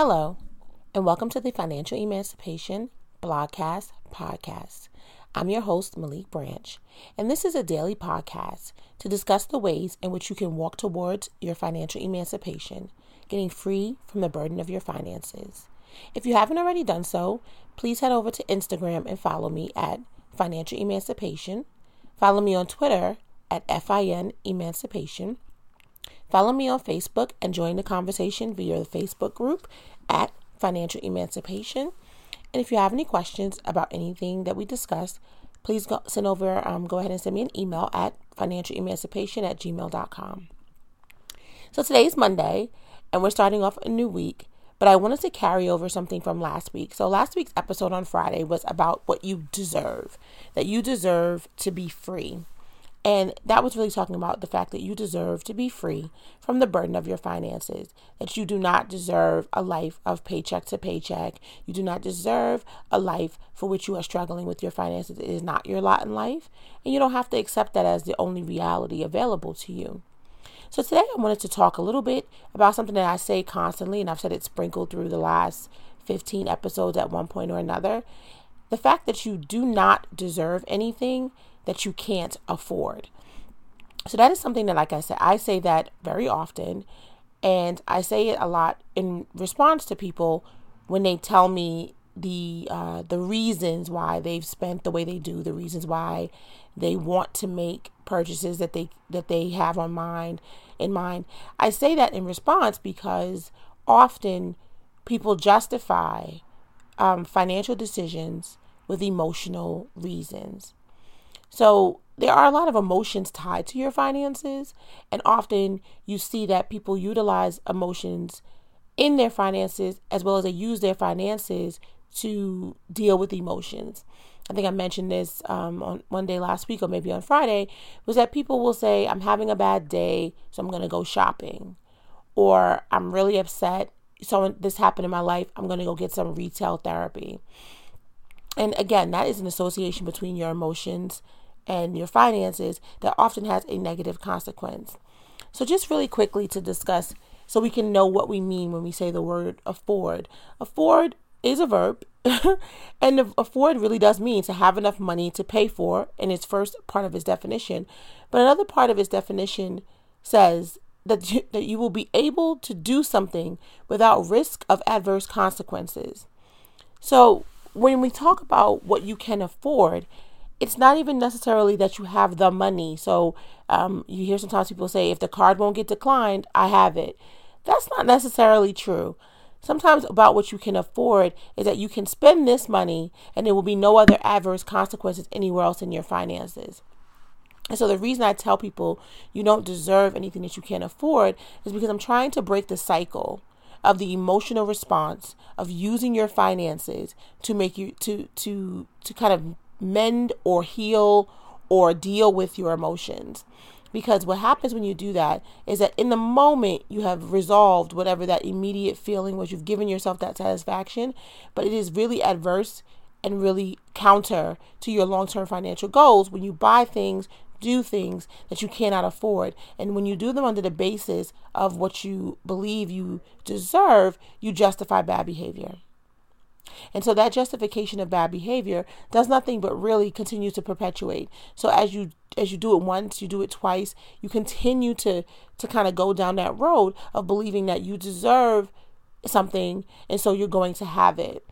Hello, and welcome to the Financial Emancipation Blogcast Podcast. I'm your host, Malik Branch, and this is a daily podcast to discuss the ways in which you can walk towards your financial emancipation, getting free from the burden of your finances. If you haven't already done so, please head over to Instagram and follow me at Financial Emancipation. Follow me on Twitter at FIN Emancipation Follow me on Facebook and join the conversation via the Facebook group at Financial Emancipation. And if you have any questions about anything that we discussed, please go, send over, um, go ahead and send me an email at financialemancipation at gmail.com. So today is Monday, and we're starting off a new week, but I wanted to carry over something from last week. So last week's episode on Friday was about what you deserve, that you deserve to be free. And that was really talking about the fact that you deserve to be free from the burden of your finances, that you do not deserve a life of paycheck to paycheck. You do not deserve a life for which you are struggling with your finances. It is not your lot in life, and you don't have to accept that as the only reality available to you. So, today I wanted to talk a little bit about something that I say constantly, and I've said it sprinkled through the last 15 episodes at one point or another. The fact that you do not deserve anything that you can't afford. So that is something that, like I said, I say that very often. And I say it a lot in response to people when they tell me the uh, the reasons why they've spent the way they do, the reasons why they want to make purchases that they that they have on mind in mind. I say that in response because often people justify um, financial decisions with emotional reasons. So there are a lot of emotions tied to your finances, and often you see that people utilize emotions in their finances as well as they use their finances to deal with emotions. I think I mentioned this um, on one day last week or maybe on Friday was that people will say, I'm having a bad day, so I'm going to go shopping. Or I'm really upset, so this happened in my life, I'm going to go get some retail therapy. And again, that is an association between your emotions and your finances that often has a negative consequence. So, just really quickly to discuss so we can know what we mean when we say the word afford. Afford is a verb, and afford really does mean to have enough money to pay for in its first part of its definition. But another part of its definition says that you, that you will be able to do something without risk of adverse consequences. So, when we talk about what you can afford, it's not even necessarily that you have the money. So um, you hear sometimes people say, if the card won't get declined, I have it. That's not necessarily true. Sometimes about what you can afford is that you can spend this money and there will be no other adverse consequences anywhere else in your finances. And so the reason I tell people you don't deserve anything that you can't afford is because I'm trying to break the cycle of the emotional response of using your finances to make you to to to kind of mend or heal or deal with your emotions. Because what happens when you do that is that in the moment you have resolved whatever that immediate feeling was, you've given yourself that satisfaction, but it is really adverse and really counter to your long term financial goals when you buy things, do things that you cannot afford. And when you do them under the basis of what you believe you deserve, you justify bad behavior. And so that justification of bad behavior does nothing but really continue to perpetuate. So as you as you do it once, you do it twice, you continue to to kind of go down that road of believing that you deserve something and so you're going to have it.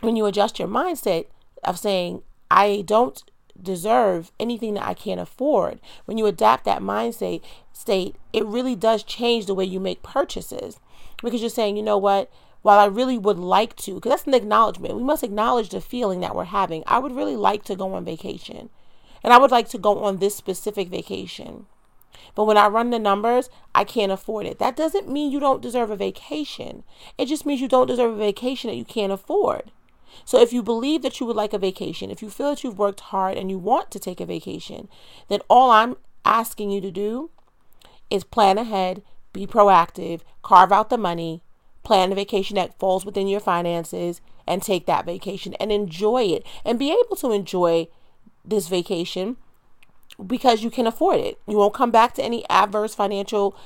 When you adjust your mindset of saying I don't deserve anything that I can't afford. When you adapt that mindset state, it really does change the way you make purchases because you're saying, you know what, while I really would like to, because that's an acknowledgement, we must acknowledge the feeling that we're having. I would really like to go on vacation. And I would like to go on this specific vacation. But when I run the numbers, I can't afford it. That doesn't mean you don't deserve a vacation. It just means you don't deserve a vacation that you can't afford. So if you believe that you would like a vacation, if you feel that you've worked hard and you want to take a vacation, then all I'm asking you to do is plan ahead, be proactive, carve out the money, plan a vacation that falls within your finances and take that vacation and enjoy it and be able to enjoy this vacation because you can afford it. You won't come back to any adverse financial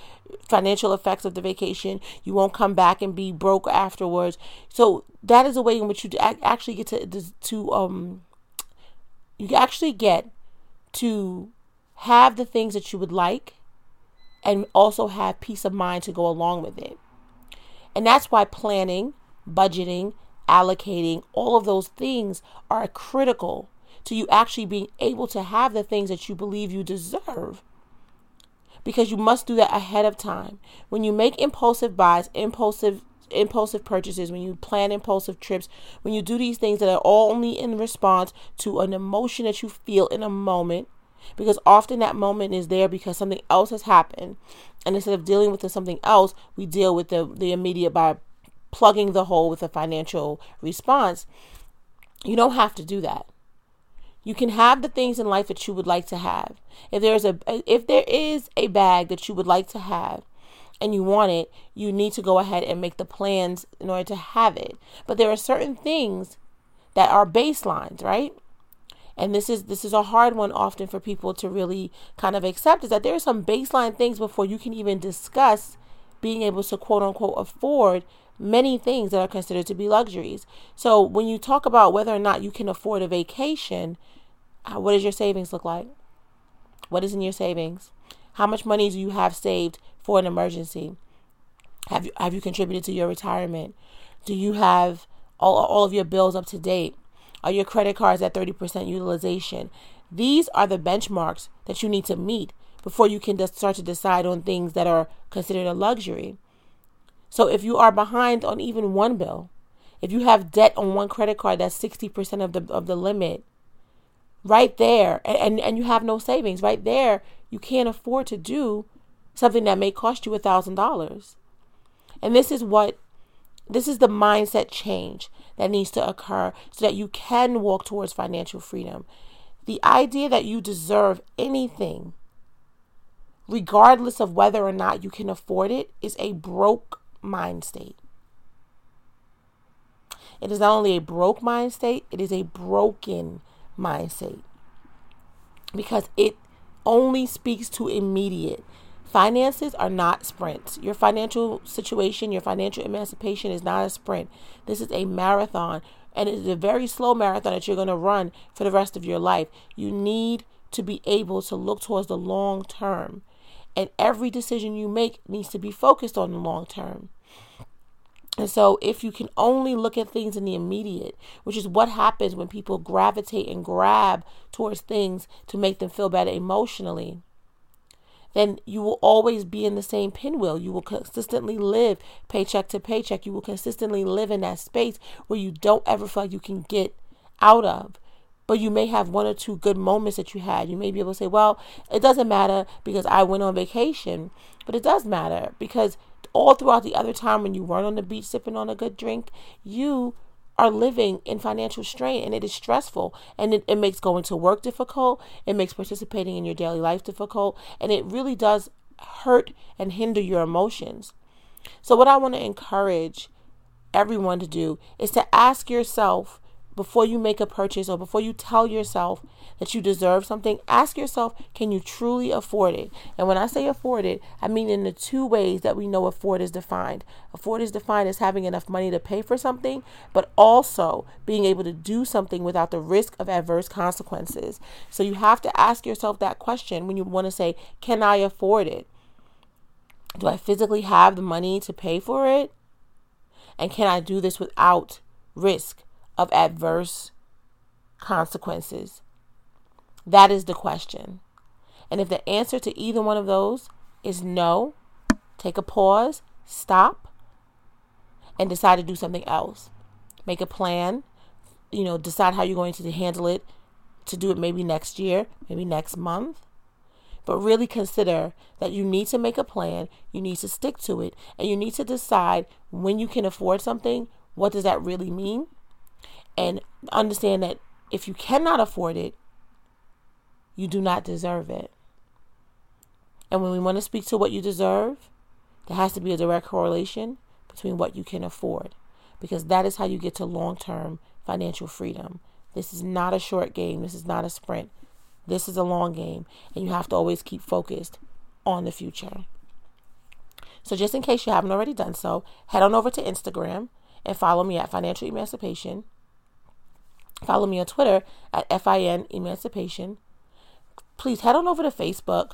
financial effects of the vacation. You won't come back and be broke afterwards. So that is a way in which you actually get to to um you actually get to have the things that you would like and also have peace of mind to go along with it. And that's why planning, budgeting, allocating, all of those things are critical to you actually being able to have the things that you believe you deserve. Because you must do that ahead of time. When you make impulsive buys, impulsive impulsive purchases, when you plan impulsive trips, when you do these things that are all only in response to an emotion that you feel in a moment, because often that moment is there because something else has happened. And instead of dealing with the something else, we deal with the, the immediate by plugging the hole with a financial response. You don't have to do that. You can have the things in life that you would like to have. If there's a if there is a bag that you would like to have and you want it, you need to go ahead and make the plans in order to have it. But there are certain things that are baselines, right? And this is this is a hard one often for people to really kind of accept is that there are some baseline things before you can even discuss being able to quote unquote afford many things that are considered to be luxuries. So when you talk about whether or not you can afford a vacation, Uh, what does your savings look like? What is in your savings? How much money do you have saved for an emergency? Have you have you contributed to your retirement? Do you have all, all of your bills up to date? Are your credit cards at 30% utilization? These are the benchmarks that you need to meet before you can just start to decide on things that are considered a luxury. So if you are behind on even one bill, if you have debt on one credit card that's 60% of the of the limit, right there and, and, you have no savings, right there, you can't afford to do something that may cost you a thousand dollars. And this is what this is the mindset change that needs to occur so that you can walk towards financial freedom. The idea that you deserve anything, regardless of whether or not you can afford it, is a broke mind state. It is not only a broke mind state, it is a broken mind state. Because it only speaks to immediate. Finances are not sprints. Your financial situation, your financial emancipation is not a sprint. This is a marathon, and it is a very slow marathon that you're going to run for the rest of your life. You need to be able to look towards the long term. And every decision you make needs to be focused on the long term. And so, if you can only look at things in the immediate, which is what happens when people gravitate and grab towards things to make them feel better emotionally, then you will always be in the same pinwheel. You will consistently live paycheck to paycheck. You will consistently live in that space where you don't ever feel like you can get out of but you may have one or two good moments that you had. You may be able to say, well, it doesn't matter because I went on vacation, but it does matter because all throughout the other time when you weren't on the beach sipping on a good drink, you are living in financial strain and it is stressful and it, it makes going to work difficult. It makes participating in your daily life difficult and it really does hurt and hinder your emotions. So, what I want to encourage everyone to do is to ask yourself before you make a purchase or before you tell yourself that you deserve something, ask yourself, can you truly afford it? And when I say afford it, I mean in the two ways that we know afford is defined. Afford is defined as having enough money to pay for something, but also being able to do something without the risk of adverse consequences. So you have to ask yourself that question when you want to say, can I afford it? Do I physically have the money to pay for it? And can I do this without risk? Of adverse consequences? That is the question. And if the answer to either one of those is no, take a pause, stop, and decide to do something else. Make a plan, you know, decide how you're going to handle it, to do it maybe next year, maybe next month. But really consider that you need to make a plan, you need to stick to it, and you need to decide when you can afford something, what does that really mean? And understand that if you cannot afford it, you do not deserve it. And when we want to speak to what you deserve, there has to be a direct correlation between what you can afford because that is how you get to long term financial freedom. This is not a short game, this is not a sprint. This is a long game, and you have to always keep focused on the future. So, just in case you haven't already done so, head on over to Instagram and follow me at Financial Emancipation. Follow me on Twitter at FIN Emancipation. Please head on over to Facebook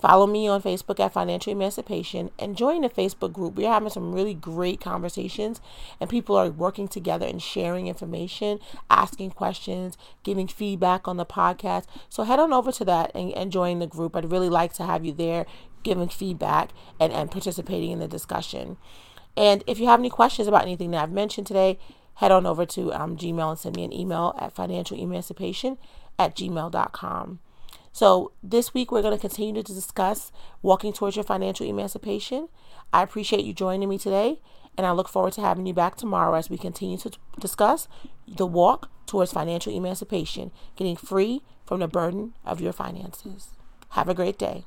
Follow me on Facebook at Financial Emancipation and join the Facebook group. We're having some really great conversations, and people are working together and sharing information, asking questions, giving feedback on the podcast. So head on over to that and, and join the group. I'd really like to have you there giving feedback and, and participating in the discussion. And if you have any questions about anything that I've mentioned today, head on over to um, Gmail and send me an email at financialemancipation at gmail.com. So, this week we're going to continue to discuss walking towards your financial emancipation. I appreciate you joining me today, and I look forward to having you back tomorrow as we continue to discuss the walk towards financial emancipation, getting free from the burden of your finances. Have a great day.